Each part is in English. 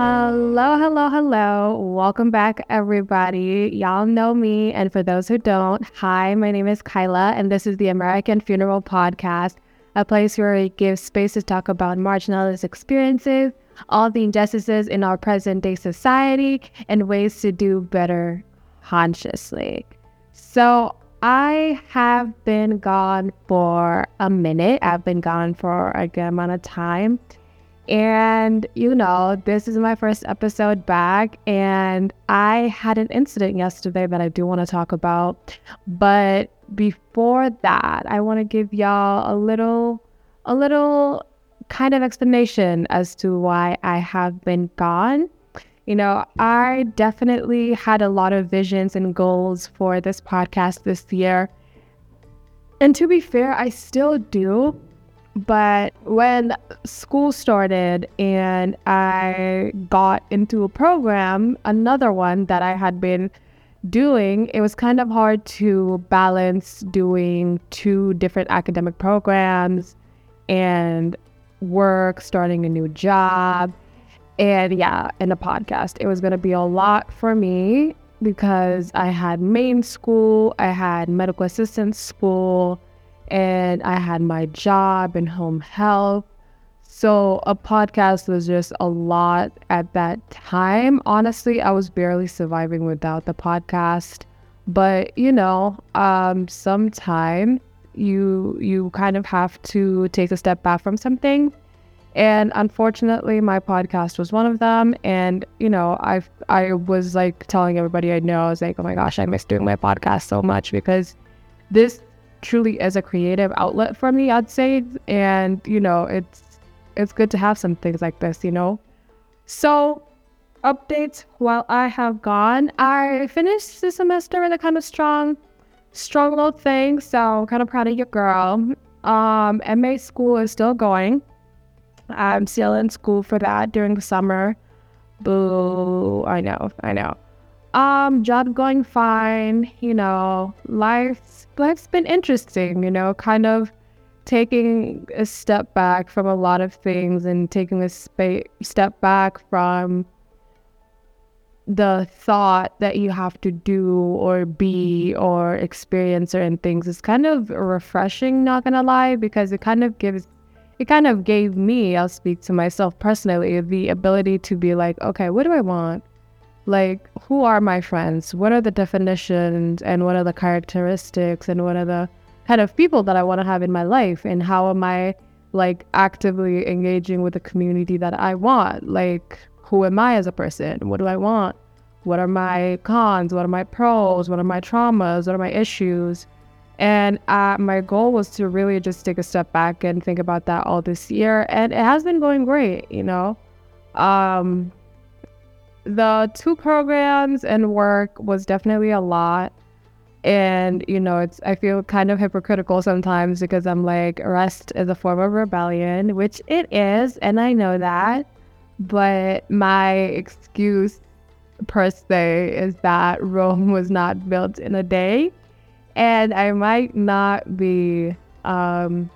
Hello, hello, hello. Welcome back, everybody. Y'all know me. And for those who don't, hi, my name is Kyla, and this is the American Funeral Podcast, a place where we give space to talk about marginalized experiences, all the injustices in our present day society, and ways to do better consciously. So, I have been gone for a minute. I've been gone for a good amount of time. And, you know, this is my first episode back, and I had an incident yesterday that I do want to talk about. But before that, I want to give y'all a little, a little kind of explanation as to why I have been gone. You know, I definitely had a lot of visions and goals for this podcast this year. And to be fair, I still do. But when school started and I got into a program, another one that I had been doing, it was kind of hard to balance doing two different academic programs and work, starting a new job, and yeah, in a podcast. It was going to be a lot for me because I had main school, I had medical assistant school, and I had my job in home health. So a podcast was just a lot at that time. Honestly, I was barely surviving without the podcast. But you know, um, sometime you you kind of have to take a step back from something. And unfortunately, my podcast was one of them. And you know, I I was like telling everybody I know, I was like, oh my gosh, I miss doing my podcast so much because this truly is a creative outlet for me, I'd say. And, you know, it's it's good to have some things like this, you know. So updates while I have gone. I finished the semester in a kind of strong, strong little thing. So kind of proud of your girl. Um, MA school is still going. I'm still in school for that during the summer. Boo. I know, I know. Um, job going fine, you know, life's life's been interesting, you know, kind of taking a step back from a lot of things and taking a spa- step back from the thought that you have to do or be or experience certain things is kind of refreshing, not gonna lie, because it kind of gives it kind of gave me, I'll speak to myself personally, the ability to be like, okay, what do I want? Like who are my friends? What are the definitions and what are the characteristics and what are the kind of people that i want to have in my life? And how am i like actively engaging with the community that i want? Like who am i as a person? What do i want? What are my cons? What are my pros? What are my traumas? What are my issues? And uh, my goal was to really just take a step back and think about that all this year and it has been going great you know? Um the two programs and work was definitely a lot. And, you know, it's I feel kind of hypocritical sometimes because I'm like, rest is a form of rebellion, which it is, and I know that. But my excuse per se is that Rome was not built in a day. And I might not be um,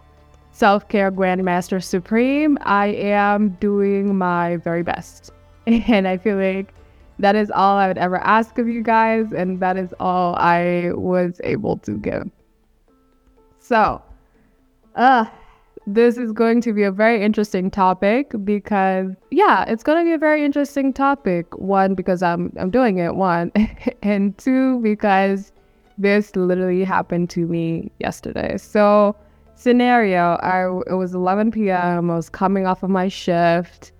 self care grandmaster supreme. I am doing my very best. And I feel like that is all I would ever ask of you guys. And that is all I was able to give. So, uh, this is going to be a very interesting topic because yeah, it's going to be a very interesting topic. One because I'm I'm doing it one and two because this literally happened to me yesterday. So, scenario, I it was 11 p.m. I was coming off of my shift.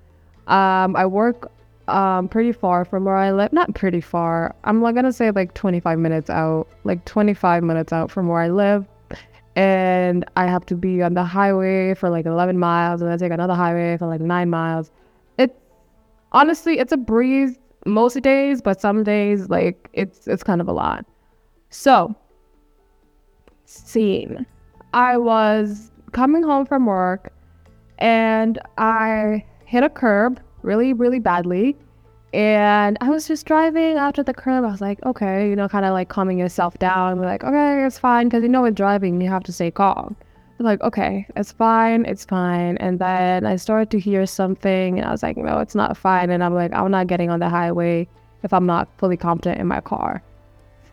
Um, I work um pretty far from where I live. Not pretty far. I'm gonna say like 25 minutes out, like 25 minutes out from where I live. And I have to be on the highway for like 11 miles, and then take another highway for like nine miles. It honestly, it's a breeze most days, but some days like it's it's kind of a lot. So, scene. I was coming home from work, and I hit a curb really, really badly. And I was just driving after the curb. I was like, okay, you know, kind of like calming yourself down. We're like, okay, it's fine. Because you know, with driving, you have to stay calm. I was like, okay, it's fine, it's fine. And then I started to hear something and I was like, no, it's not fine. And I'm like, I'm not getting on the highway if I'm not fully confident in my car.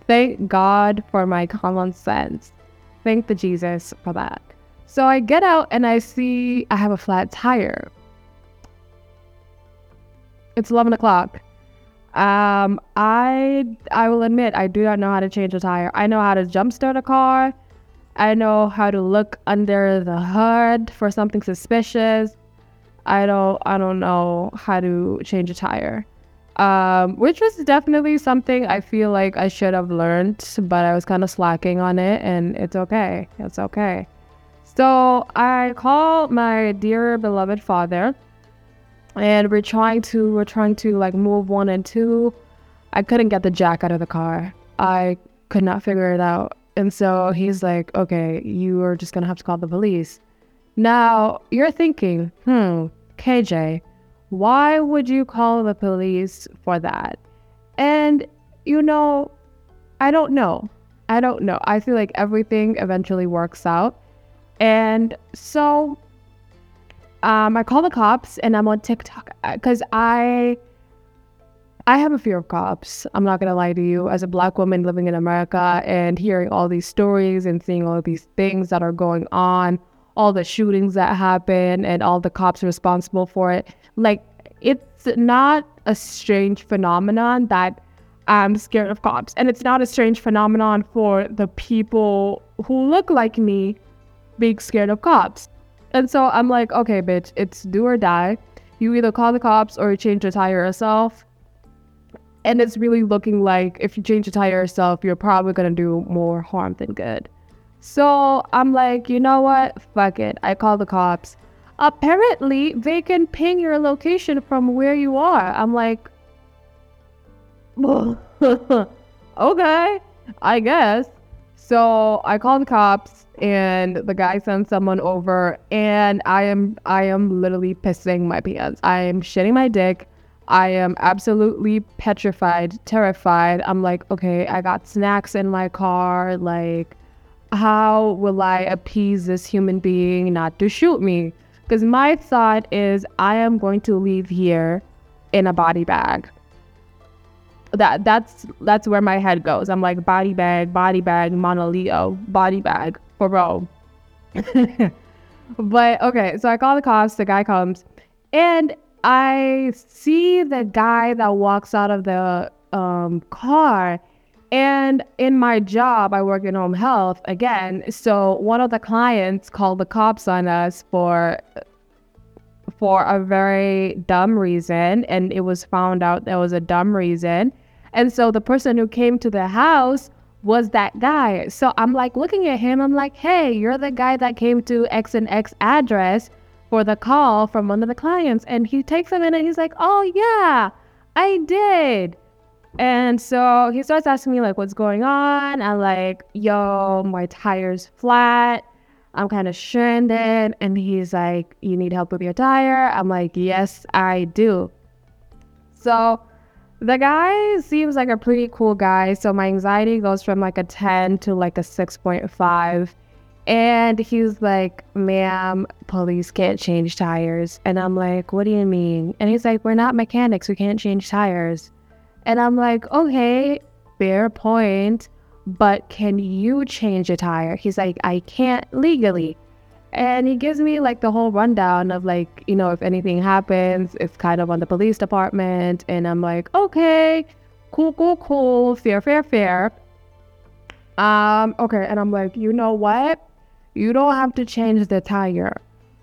Thank God for my common sense. Thank the Jesus for that. So I get out and I see I have a flat tire. It's 11 o'clock. Um, I I will admit I do not know how to change a tire. I know how to jump start a car. I know how to look under the hood for something suspicious. I don't I don't know how to change a tire. Um, which was definitely something I feel like I should have learned, but I was kind of slacking on it, and it's okay. It's okay. So I call my dear beloved father, and we're trying to we're trying to like move one and two. I couldn't get the jack out of the car. I could not figure it out, and so he's like, "Okay, you are just gonna have to call the police." Now you're thinking, hmm, KJ, why would you call the police for that? And, you know, I don't know. I don't know. I feel like everything eventually works out. And so um, I call the cops and I'm on TikTok because I I have a fear of cops. I'm not gonna lie to you. As a black woman living in America and hearing all these stories and seeing all these things that are going on, all the shootings that happen and all the cops responsible for it, like it's not a strange phenomenon that I'm scared of cops. And it's not a strange phenomenon for the people who look like me being scared of cops. And so I'm like, okay, bitch, it's do or die. You either call the cops or you change the tire yourself. And it's really looking like if you change the tire yourself, you're probably gonna do more harm than good. So I'm like, you know what? Fuck it. I call the cops apparently they can ping your location from where you are. I'm like, okay, I guess. So I call the cops and the guy sends someone over and I am I am literally pissing my pants. I am shitting my dick. I am absolutely petrified, terrified. I'm like, okay, I got snacks in my car. Like, how will I appease this human being not to shoot me? Because my thought is, I am going to leave here in a body bag. That that's that's where my head goes. I'm like body bag, body bag, monoleo, body bag for bro. but okay, so I call the cops. The guy comes, and I see the guy that walks out of the um, car and in my job, I work in home health again. So one of the clients called the cops on us for for a very dumb reason, and it was found out that was a dumb reason. And so the person who came to the house was that guy. So I'm like looking at him, I'm like, hey, you're the guy that came to X and X address for the call from one of the clients. And he takes a minute, and he's like, oh, yeah, I did. And so he starts asking me like what's going on. I'm like, yo, my tire's flat. I'm kind of stranded. And he's like, you need help with your tire? I'm like, yes, I do. So the guy seems like a pretty cool guy. So my anxiety goes from like a 10 to like a 6.5. And he's like, ma'am, police can't change tires. And I'm like, what do you mean? And he's like, we're not mechanics. We can't change tires. And I'm like, okay, fair point, but can you change a tire? He's like, I can't legally. And he gives me like the whole rundown of like, you know, if anything happens, it's kind of on the police department. And I'm like, okay, cool, cool, cool, fair, fair, fair. Um, okay. And I'm like, you know what? You don't have to change the tire.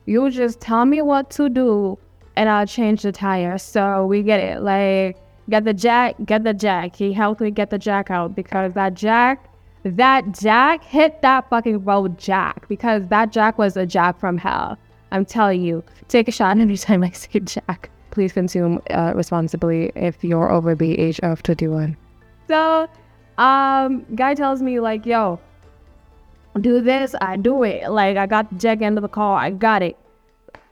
You just tell me what to do and I'll change the tire. So we get it. Like, Get the jack, get the jack. He helped me get the jack out because that jack, that jack hit that fucking road jack because that jack was a jack from hell. I'm telling you, take a shot anytime I say jack. Please consume uh, responsibly if you're over the age of 21. So, um, guy tells me like, yo, do this, I do it. Like I got the jack into the car, I got it.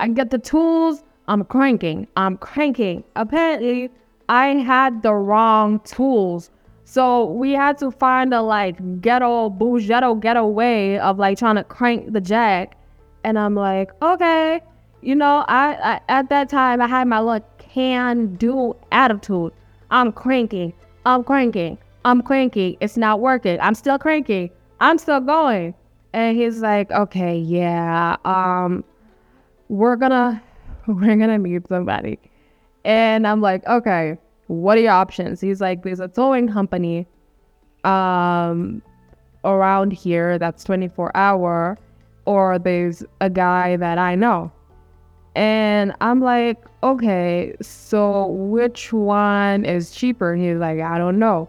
I get the tools, I'm cranking, I'm cranking. Apparently, I had the wrong tools. So we had to find a like ghetto, bougetto ghetto way of like trying to crank the jack. And I'm like, okay. You know, I, I at that time I had my little can do attitude. I'm cranking. I'm cranking. I'm cranking. It's not working. I'm still cranking. I'm still going. And he's like, okay, yeah, um, we're gonna we're gonna meet somebody. And I'm like, okay, what are your options? He's like, there's a towing company um around here that's 24 hour, or there's a guy that I know. And I'm like, okay, so which one is cheaper? And he's like, I don't know.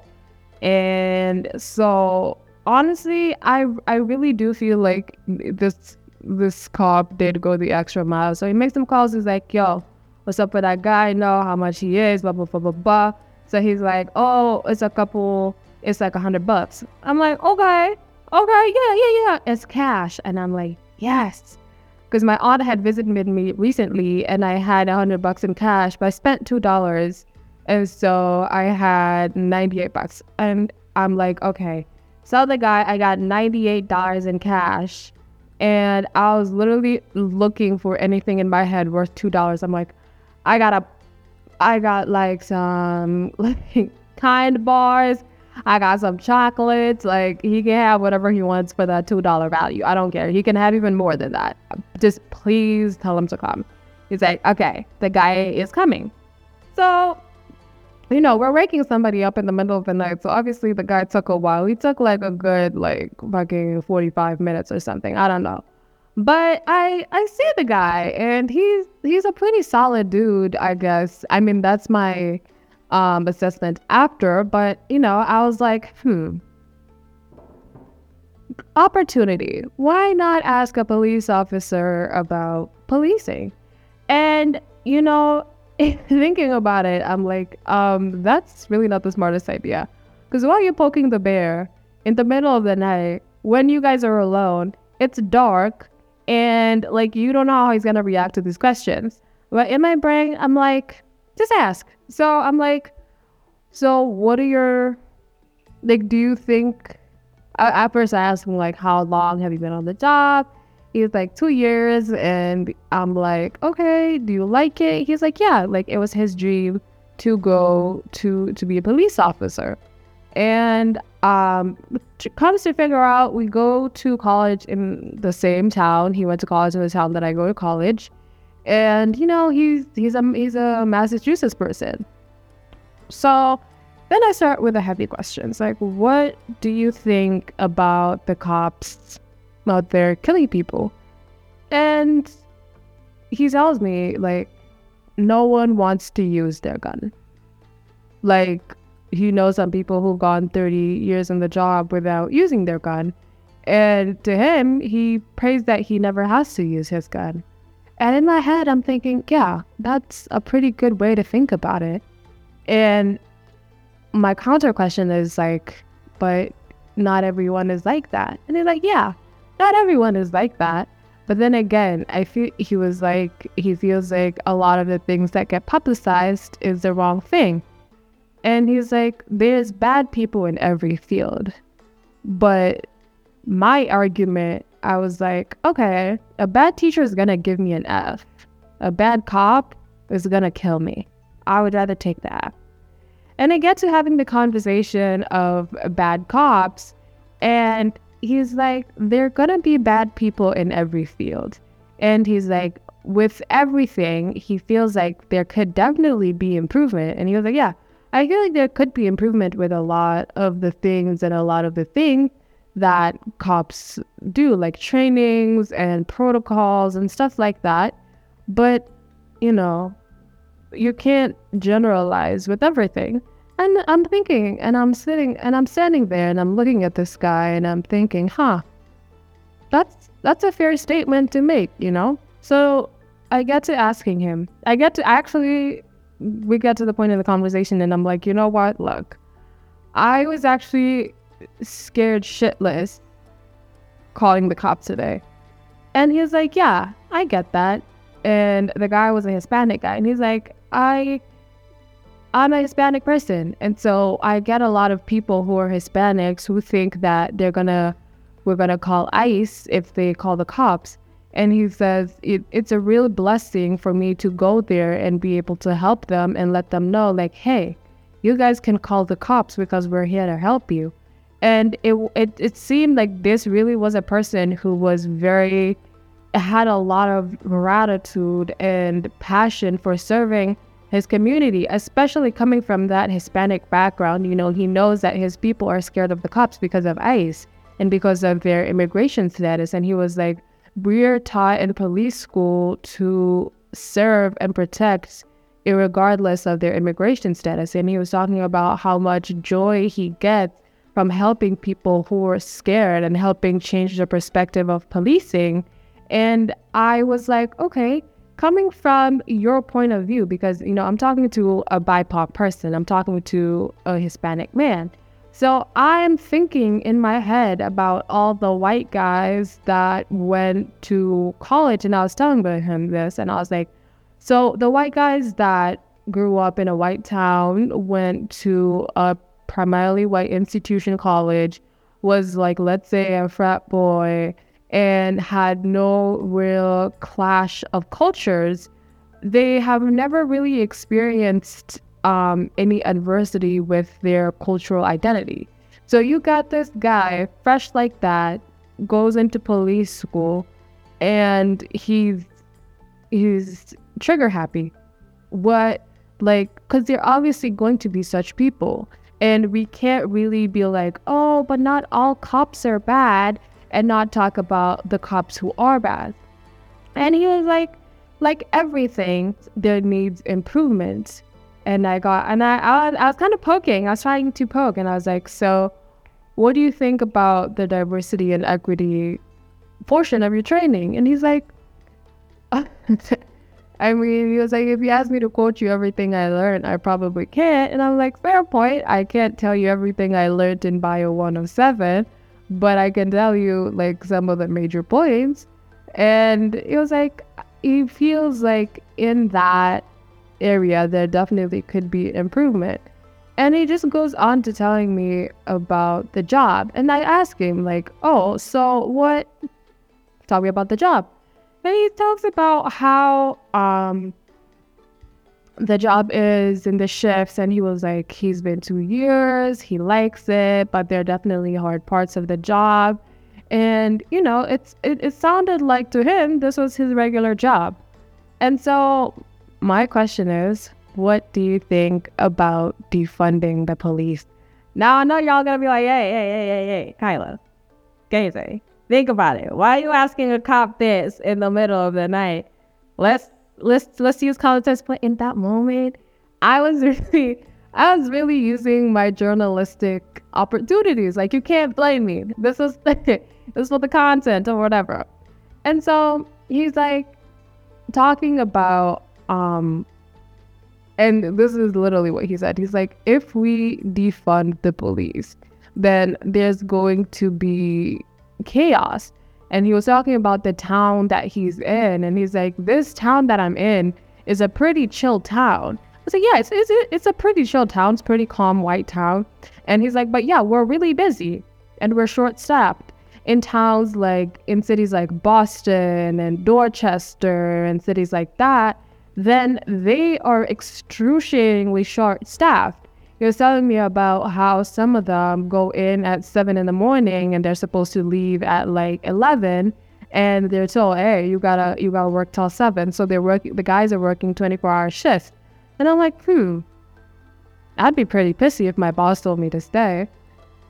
And so honestly, I I really do feel like this this cop did go the extra mile. So he makes some calls. He's like, yo, what's up with that guy? Know how much he is, blah, blah, blah, blah, blah. So he's like, oh, it's a couple, it's like a hundred bucks. I'm like, okay, okay, yeah, yeah, yeah. It's cash. And I'm like, yes. Because my aunt had visited me recently and I had a hundred bucks in cash, but I spent two dollars. And so I had 98 bucks. And I'm like, okay. So the guy, I got $98 in cash. And I was literally looking for anything in my head worth two dollars. I'm like, I got a I got like some like kind bars. I got some chocolates. Like he can have whatever he wants for that two dollar value. I don't care. He can have even more than that. Just please tell him to come. He's like, okay, the guy is coming. So, you know, we're waking somebody up in the middle of the night. So obviously the guy took a while. He took like a good like fucking forty five minutes or something. I don't know. But I I see the guy and he's he's a pretty solid dude, I guess. I mean, that's my um assessment after, but you know, I was like, hmm. Opportunity. Why not ask a police officer about policing? And you know, thinking about it, I'm like, um, that's really not the smartest idea. Because while you're poking the bear in the middle of the night, when you guys are alone, it's dark, and like you don't know how he's gonna react to these questions. But in my brain, I'm like, just ask. So I'm like, so what are your like? Do you think? at first, I asked him like, how long have you been on the job? He's like two years, and I'm like, okay, do you like it? He's like, yeah, like it was his dream to go to to be a police officer, and um, comes to figure out, we go to college in the same town. He went to college in the town that I go to college, and you know he's he's a he's a Massachusetts person. So then I start with the heavy questions like, what do you think about the cops out there killing people? And he tells me like, no one wants to use their gun. Like he knows some people who've gone 30 years in the job without using their gun. And to him, he prays that he never has to use his gun. And in my head, I'm thinking, yeah, that's a pretty good way to think about it. And my counter question is like, but not everyone is like that. And he's like, yeah, not everyone is like that. But then again, I feel he was like, he feels like a lot of the things that get publicized is the wrong thing. And he's like, there's bad people in every field. But my argument, I was like, okay, a bad teacher is going to give me an F. A bad cop is going to kill me. I would rather take the F. And I get to having the conversation of bad cops, and he's like, there are going to be bad people in every field. And he's like, with everything, he feels like there could definitely be improvement. And he was like, yeah, I feel like there could be improvement with a lot of the things and a lot of the things that cops do, like trainings and protocols and stuff like that. But, you know, you can't generalize with everything. And I'm thinking, and I'm sitting, and I'm standing there, and I'm looking at this guy, and I'm thinking, huh, that's that's a fair statement to make, you know. So I get to asking him. I get to actually we get to the point of the conversation and I'm like, you know what? Look, I was actually scared shitless calling the cops today. And he's like, yeah, I get that. And the guy was a Hispanic guy. And he's like, I, I'm a Hispanic person. And so I get a lot of people who are Hispanics who think that they're going to, we're going to call ICE if they call the cops. And he says, it, It's a real blessing for me to go there and be able to help them and let them know, like, hey, you guys can call the cops because we're here to help you. And it, it, it seemed like this really was a person who was very, had a lot of gratitude and passion for serving his community, especially coming from that Hispanic background. You know, he knows that his people are scared of the cops because of ICE and because of their immigration status. And he was like, We're taught in police school to serve and protect regardless of their immigration status. And he was talking about how much joy he gets from helping people who are scared and helping change the perspective of policing. And I was like, okay, coming from your point of view, because, you know, I'm talking to a BIPOC person, I'm talking to a Hispanic man. So I'm thinking in my head about all the white guys that went to college, and I was telling him this, and I was like, so the white guys that grew up in a white town went to a primarily white institution college, was like, let's say, a frat boy, and had no real clash of cultures, they have never really experienced um, any adversity with their cultural identity. So you got this guy, fresh like that, goes into police school, and he's he's trigger happy. What like because they're obviously going to be such people, and we can't really be like, oh, but not all cops are bad and not talk about the cops who are bad. And he was like, like everything, there needs improvement. And I got, and I, I, was, I was kind of poking, I was trying to poke, and I was like, so what do you think about the diversity and equity portion of your training? And he's like, I mean, he was like, if you ask me to quote you everything I learned, I probably can't. And I'm like, fair point. I can't tell you everything I learned in Bio 107, but I can tell you like some of the major points. And it was like, he feels like in that area, there definitely could be improvement. And he just goes on to telling me about the job. And I ask him, like, oh, so what? Tell me about the job. And he talks about how um, the job is in the shifts and he was like he's been two years he likes it but there are definitely hard parts of the job and you know it's it, it sounded like to him this was his regular job and so my question is what do you think about defunding the police? Now i know y'all gonna be like hey hey hey hey hey kyla Gazy, think about it. Why are you asking a cop this in the middle of the night? Let's let's let's use test but in that moment i was really i was really using my journalistic opportunities. Like you can't blame me. This was this was the content or whatever. And so he's like talking about um and this is literally what he said. He's like if we defund the police then there's going to be chaos. And he was talking about the town that he's in and he's like this town that i'm in is a pretty chill town. I was like yeah it's, it's, it's a pretty chill town. It's pretty calm white town. And he's like but yeah we're really busy and we're short staffed in towns like in cities like boston and dorchester and cities like that then they are excruciatingly short staffed was telling me about how some of them go in at seven in the morning and they're supposed to leave at like eleven, and they're told, "Hey, you gotta you gotta work till seven. So they're working. The guys are working twenty four hour shifts, and I'm like, hmm, I'd be pretty pissy if my boss told me to stay.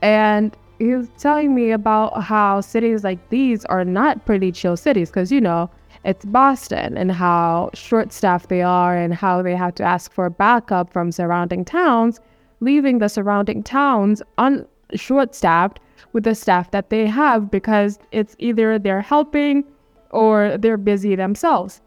And he was telling me about how cities like these are not pretty chill cities because you know it's Boston and how short staffed they are and how they have to ask for backup from surrounding towns leaving the surrounding towns un- short staffed with the staff that they have because it's either they're helping or they're busy themselves.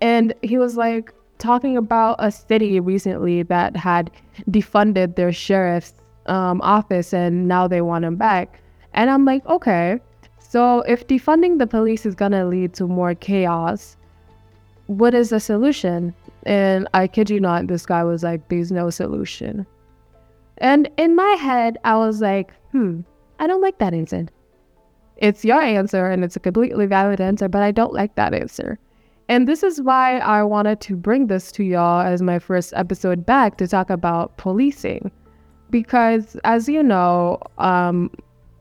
And he was like talking about a city recently that had defunded their sheriff's um, office and now they want him back. And I'm like, okay, so if defunding the police is going to lead to more chaos, what is the solution? And I kid you not, this guy was like, there's no solution. And in my head, I was like, hmm, I don't like that answer. It's your answer and it's a completely valid answer, but I don't like that answer. And this is why I wanted to bring this to y'all as my first episode back to talk about policing. Because as you know, um,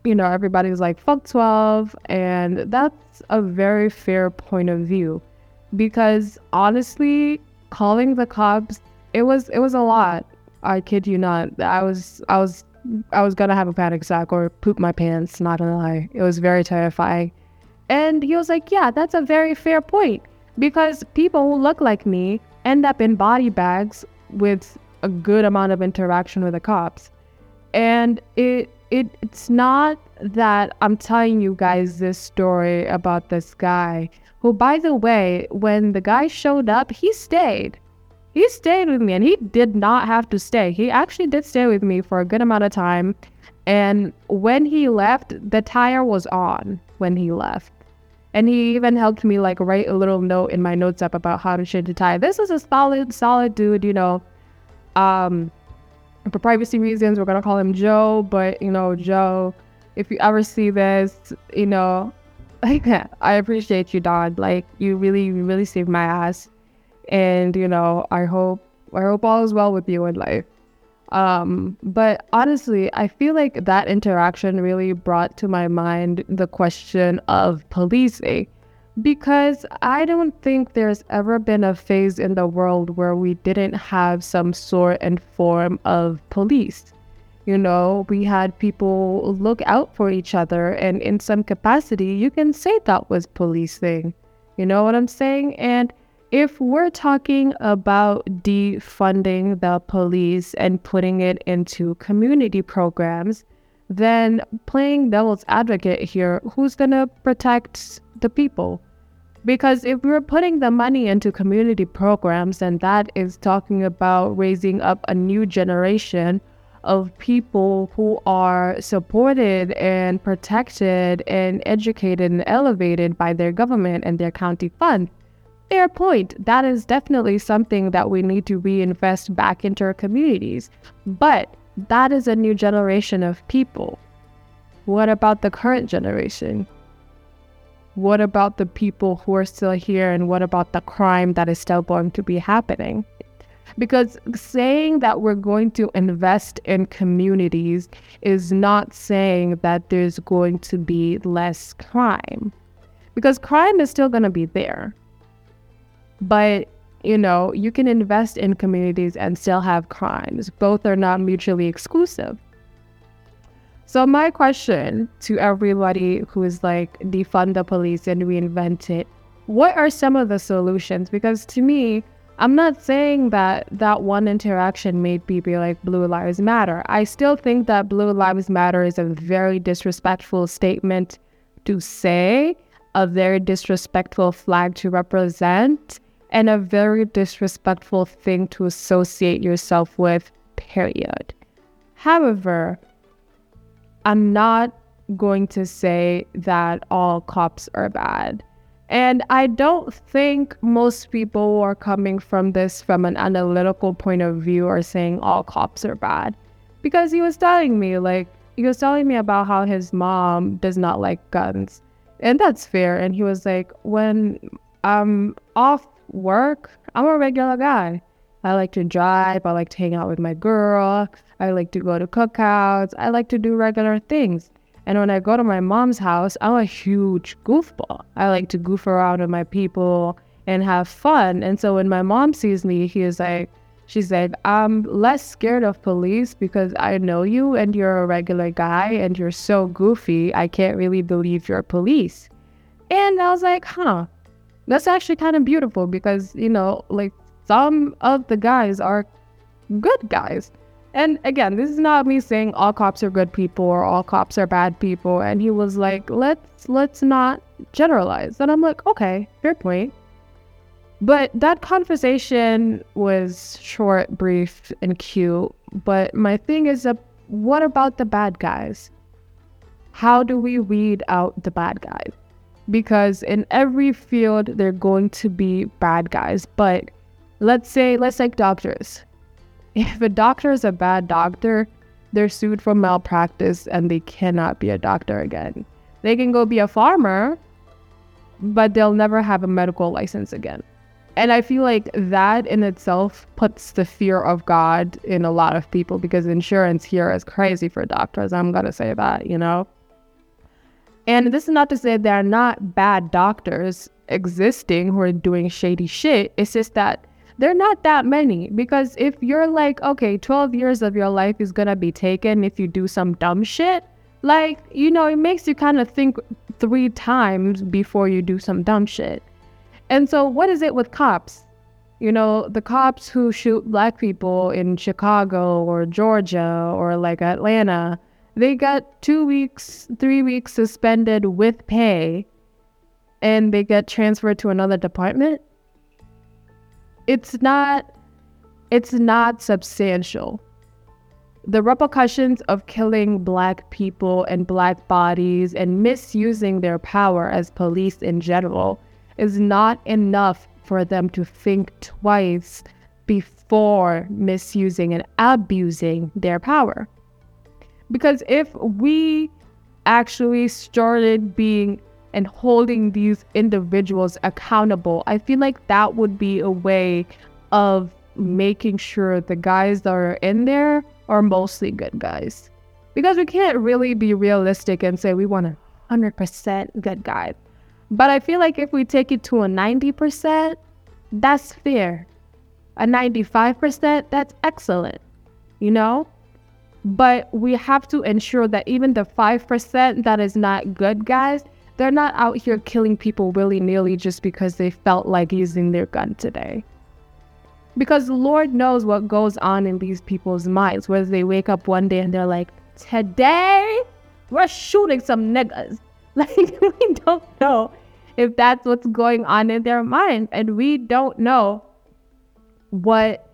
you know, everybody's like, fuck 12. And that's a very fair point of view. Because honestly, calling the cops, it was it was a lot. I kid you not. I was I was I was gonna have a panic attack or poop my pants, not gonna lie. It was very terrifying. And he was like, Yeah, that's a very fair point. Because people who look like me end up in body bags with a good amount of interaction with the cops. And it it it's not that I'm telling you guys this story about this guy who by the way, when the guy showed up, he stayed he stayed with me and he did not have to stay. He actually did stay with me for a good amount of time. And when he left, the tire was on when he left. And he even helped me like write a little note in my notes app about how to change the tire. This is a solid, solid dude, you know. Um for privacy reasons, we're gonna call him Joe, but you know, Joe, if you ever see this, you know, I appreciate you, Don. Like you really, really saved my ass. And you know i hope i hope all is well with you in life. Um but honestly i feel like that interaction really brought to my mind the question of policing because i don't think there's ever been a phase in the world where we didn't have some sort and form of police. You know we had people look out for each other and in some capacity you can say that was policing. You know what i'm saying? And if we're talking about defunding the police and putting it into community programs, then playing devil's advocate here, who's going to protect the people? Because if we're putting the money into community programs, and that is talking about raising up a new generation of people who are supported and protected and educated and elevated by their government and their county fund, fair point. That is definitely something that we need to reinvest back into our communities. But that is a new generation of people. What about the current generation? What about the people who are still here? And what about the crime that is still going to be happening? Because saying that we're going to invest in communities is not saying that there's going to be less crime. Because crime is still going to be there. But you know, you can invest in communities and still have crimes. Both are not mutually exclusive. So, my question to everybody who is like defund the police and reinvent it what are some of the solutions? Because to me, I'm not saying that that one interaction made people like Blue Lives Matter. I still think that Blue Lives Matter is a very disrespectful statement to say, a very disrespectful flag to represent and a very disrespectful thing to associate yourself with, period. However, I'm not going to say that all cops are bad. And I don't think most people are coming from this from an analytical point of view are saying all cops are bad. Because he was telling me, like, he was telling me about how his mom does not like guns. And that's fair. And he was like, when I'm off work, I'm a regular guy. I like to drive. I like to hang out with my girl. I like to go to cookouts. I like to do regular things. And when I go to my mom's house, I'm a huge goofball. I like to goof around with my people and have fun. And so when my mom sees me, he is like, she's like, I'm less scared of police because I know you and you're a regular guy and you're so goofy. I can't really believe you're police. And I was like, huh, that's actually kind of beautiful because you know like some of the guys are good guys. And again this is not me saying all cops are good people or all cops are bad people. And he was like let's let's not generalize. And i'm like okay fair point. But that conversation was short brief and cute. But my thing is uh, what about the bad guys? How do we weed out the bad guys? Because in every field they're going to be bad guys. But let's say, let's take doctors. If a doctor is a bad doctor, they're sued for malpractice and they cannot be a doctor again. They can go be a farmer, but they'll never have a medical license again. And I feel like that in itself puts the fear of God in a lot of people because insurance here is crazy for doctors. I'm going to say that, you know? And this is not to say there are not bad doctors existing who are doing shady shit. It's just that they're not that many because if you're like, okay, 12 years of your life is going to be taken if you do some dumb shit, like, you know, it makes you kind of think three times before you do some dumb shit. And so, what is it with cops? You know, the cops who shoot black people in Chicago or Georgia or like Atlanta, they got two weeks, three weeks suspended with pay and they get transferred to another department. It's not it's not substantial. The repercussions of killing black people and black bodies and misusing their power as police in general is not enough for them to think twice before misusing and abusing their power. Because if we actually started being and holding these individuals accountable, I feel like that would be a way of making sure the guys that are in there are mostly good guys. Because we can't really be realistic and say we want a 100% good guy. But I feel like if we take it to a 90%, that's fair. A 95%, that's excellent, you know? But we have to ensure that even the 5% that is not good guys, they're not out here killing people willy nilly just because they felt like using their gun today. Because Lord knows what goes on in these people's minds, whether they wake up one day and they're like, today we're shooting some niggas. Like, we don't know if that's what's going on in their mind. And we don't know what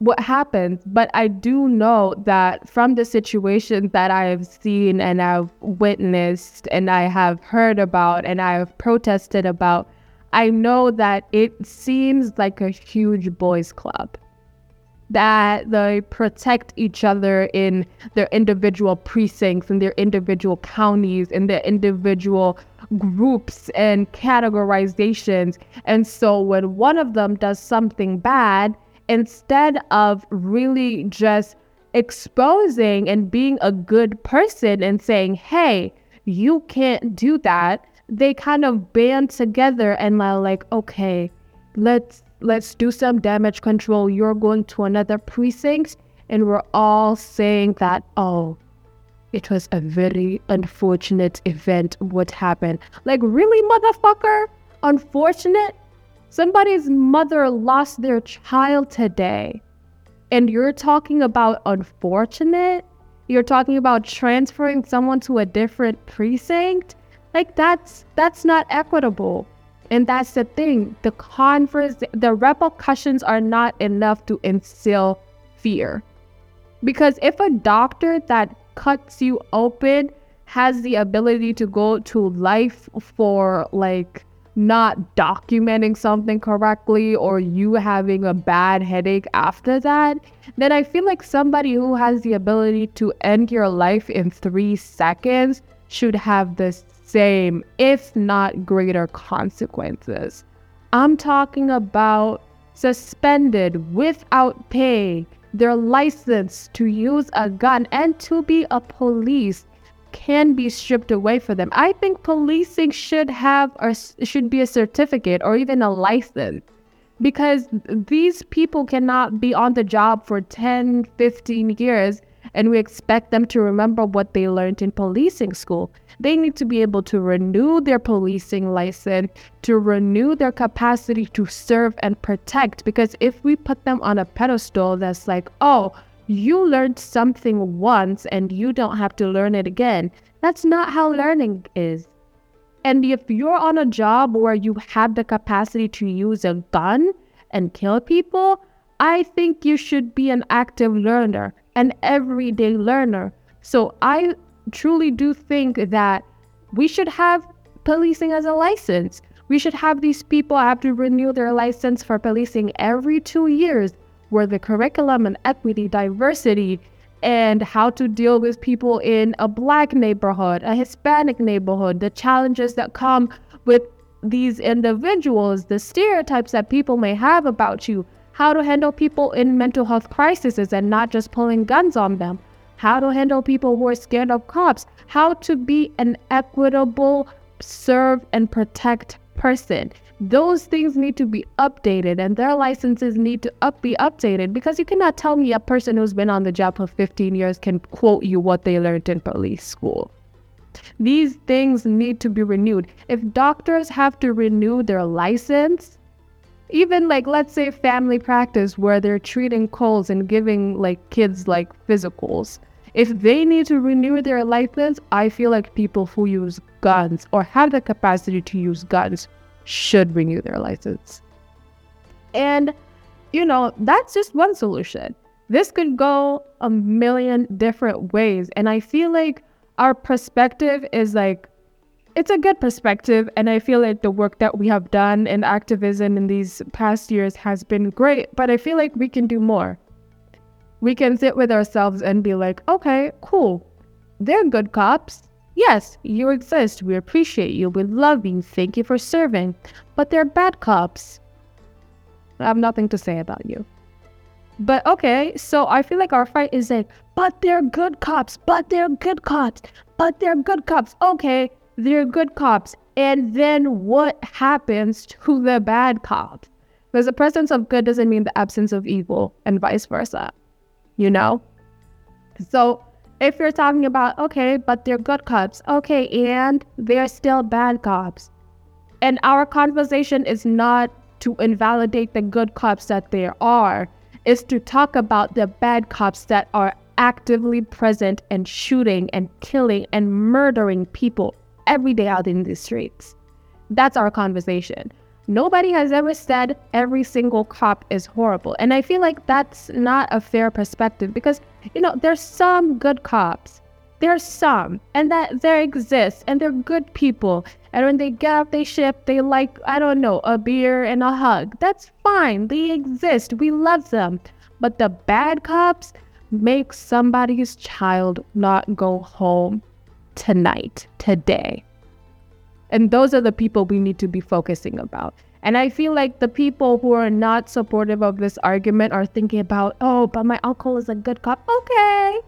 what happens but i do know that from the situations that i have seen and i've witnessed and i have heard about and i have protested about i know that it seems like a huge boys club. That they protect each other in their individual precincts in their individual counties in their individual groups and categorizations. And so when one of them does something bad instead of really just exposing and being a good person and saying, hey, you can't do that, they kind of band together and are like, okay, let's let's do some damage control. You're going to another precinct, and we're all saying that, oh, it was a very unfortunate event. What happened? Like, really, motherfucker? Unfortunate? Somebody's mother lost their child today. And you're talking about unfortunate? You're talking about transferring someone to a different precinct? Like that's that's not equitable. And that's the thing. The converse the repercussions are not enough to instill fear. Because if a doctor that cuts you open has the ability to go to life for like not documenting something correctly or you having a bad headache after that, then I feel like somebody who has the ability to end your life in three seconds should have the same, if not greater, consequences. I'm talking about suspended without pay, their license to use a gun and to be a police can be stripped away for them. I think policing should have or should be a certificate or even a license because these people cannot be on the job for 10, 15 years and we expect them to remember what they learned in policing school. They need to be able to renew their policing license, to renew their capacity to serve and protect. Because if we put them on a pedestal that's like, oh, you learned something once and you don't have to learn it again. That's not how learning is. And if you're on a job where you have the capacity to use a gun and kill people, I think you should be an active learner, an everyday learner. So I truly do think that we should have policing as a license. We should have these people have to renew their license for policing every two years where the curriculum and equity, diversity, and how to deal with people in a black neighborhood, a Hispanic neighborhood, the challenges that come with these individuals, the stereotypes that people may have about you, how to handle people in mental health crises and not just pulling guns on them, how to handle people who are scared of cops, how to be an equitable, serve and protect person those things need to be updated and their licenses need to up be updated because you cannot tell me a person who's been on the job for 15 years can quote you what they learned in police school. These things need to be renewed. If doctors have to renew their license, even like let's say family practice where they're treating colds and giving like kids like physicals, if they need to renew their license, I feel like people who use guns or have the capacity to use guns should renew their license. And, you know, that's just one solution. This could go a million different ways. And I feel like our perspective is like, it's a good perspective. And I feel like the work that we have done in activism in these past years has been great. But I feel like we can do more. We can sit with ourselves and be like, okay, cool. They're good cops. Yes, you exist. We appreciate you. We love you. Thank you for serving. But they're bad cops. I have nothing to say about you. But okay, so I feel like our fight is like, but they're good cops, but they're good cops, but they're good cops. Okay, they're good cops. And then what happens to the bad cops? Because the presence of good doesn't mean the absence of evil, and vice versa. You know? So if you're talking about, okay, but they're good cops, okay, and they're still bad cops. And our conversation is not to invalidate the good cops that there are, is to talk about the bad cops that are actively present and shooting and killing and murdering people every day out in the streets. That's our conversation. Nobody has ever said every single cop is horrible. And I feel like that's not a fair perspective because, you know, there's some good cops. There's some, and that there exists, and they're good people. And when they get off they ship, they like, I don't know, a beer and a hug. That's fine. They exist. We love them. But the bad cops make somebody's child not go home tonight, today. And those are the people we need to be focusing about. And I feel like the people who are not supportive of this argument are thinking about, oh, but my uncle is a good cop. Okay.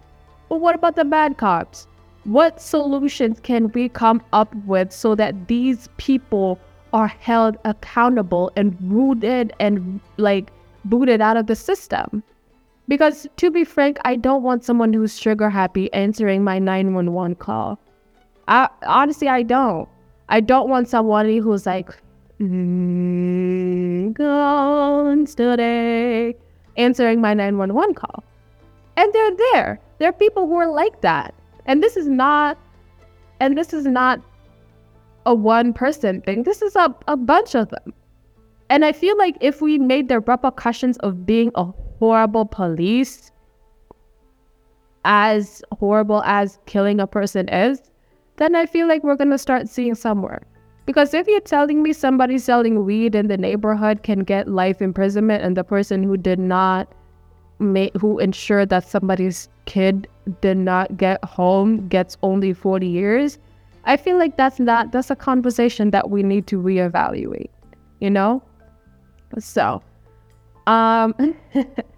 But what about the bad cops? What solutions can we come up with so that these people are held accountable and rooted and like booted out of the system? Because to be frank, I don't want someone who's trigger happy answering my 911 call. I honestly I don't. I don't want somebody who's like mm, today answering my 911 call. And they're there. There are people who are like that. And this is not and this is not a one person thing. This is a, a bunch of them. And I feel like if we made the repercussions of being a horrible police as horrible as killing a person is, then I feel like we're going to start seeing somewhere. Because if you're telling me somebody selling weed in the neighborhood can get life imprisonment and the person who did not make, who ensured that somebody's kid did not get home gets only 40 years, I feel like that's not, that's a conversation that we need to reevaluate, you know? So, um,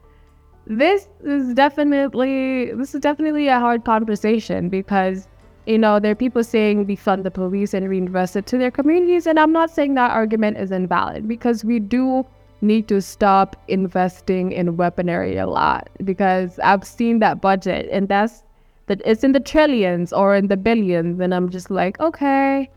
this is definitely, this is definitely a hard conversation because you know, there are people saying defund the police and reinvest it to their communities. And I'm not saying that argument is invalid because we do need to stop investing in weaponry a lot because I've seen that budget and that's that it's in the trillions or in the billions. And I'm just like, okay,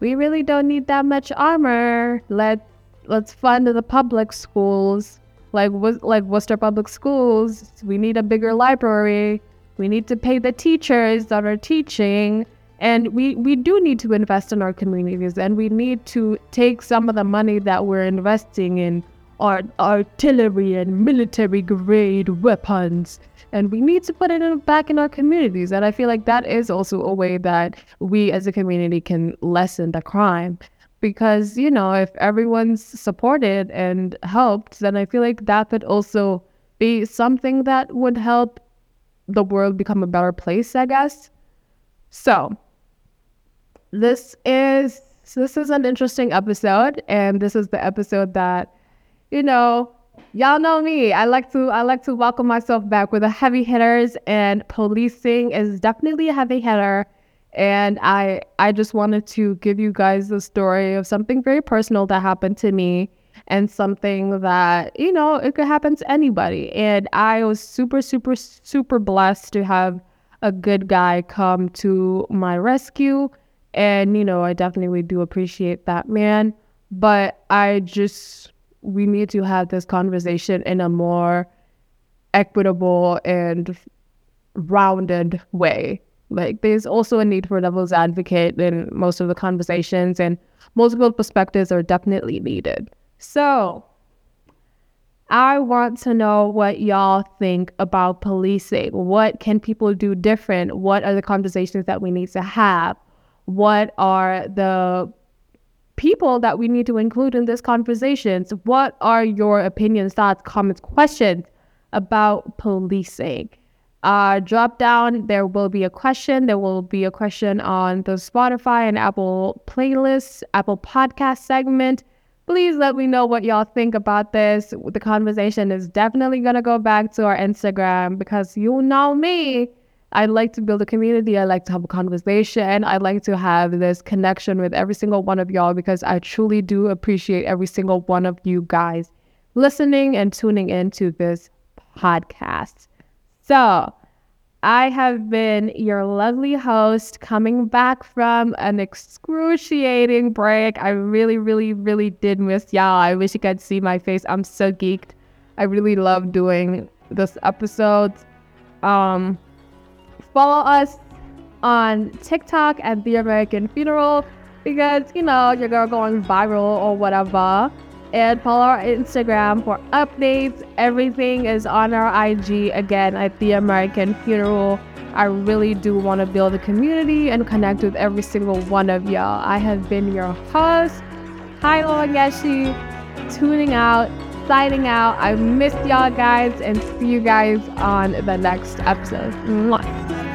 we really don't need that much armor. Let let's fund the public schools like like Worcester Public Schools. We need a bigger library we need to pay the teachers that are teaching. And we, we do need to invest in our communities and we need to take some of the money that we're investing in our artillery and military grade weapons and we need to put it in, back in our communities. And I feel like that is also a way that we as a community can lessen the crime. Because, you know, if everyone's supported and helped, then I feel like that could also be something that would help the world become a better place, I guess. So, this is this is an interesting episode and this is the episode that you know, y'all know me. I like to I like to welcome myself back with the heavy hitters and policing is definitely a heavy hitter and I I just wanted to give you guys the story of something very personal that happened to me and something that, you know, it could happen to anybody. And I was super, super, super blessed to have a good guy come to my rescue. And, you know, I definitely do appreciate that man. But I just, we need to have this conversation in a more equitable and rounded way. Like, there's also a need for a devil's advocate in most of the conversations, and multiple perspectives are definitely needed. So, I want to know what y'all think about policing. What can people do different? What are the conversations that we need to have? What are the people that we need to include in these conversations? What are your opinions, thoughts, comments, questions about policing? Uh, drop down, there will be a question. There will be a question on the Spotify and Apple playlists, Apple podcast segment please let me know what y'all think about this. The conversation is definitely going to go back to our Instagram because you know me. I like to build a community. I like to have a conversation. I like to have this connection with every single one of y'all because I truly do appreciate every single one of you guys listening and tuning into this podcast. So, I have been your lovely host coming back from an excruciating break. I really, really, really did miss y'all. I wish you could see my face. I'm so geeked. I really love doing this episode. Um, follow us on TikTok at The American Funeral because, you know, your girl going viral or whatever and follow our Instagram for updates. Everything is on our IG again at The American Funeral. I really do want to build a community and connect with every single one of y'all. I have been your host, Kyla Wangeshi, tuning out, signing out. I missed y'all guys and see you guys on the next episode. Mwah.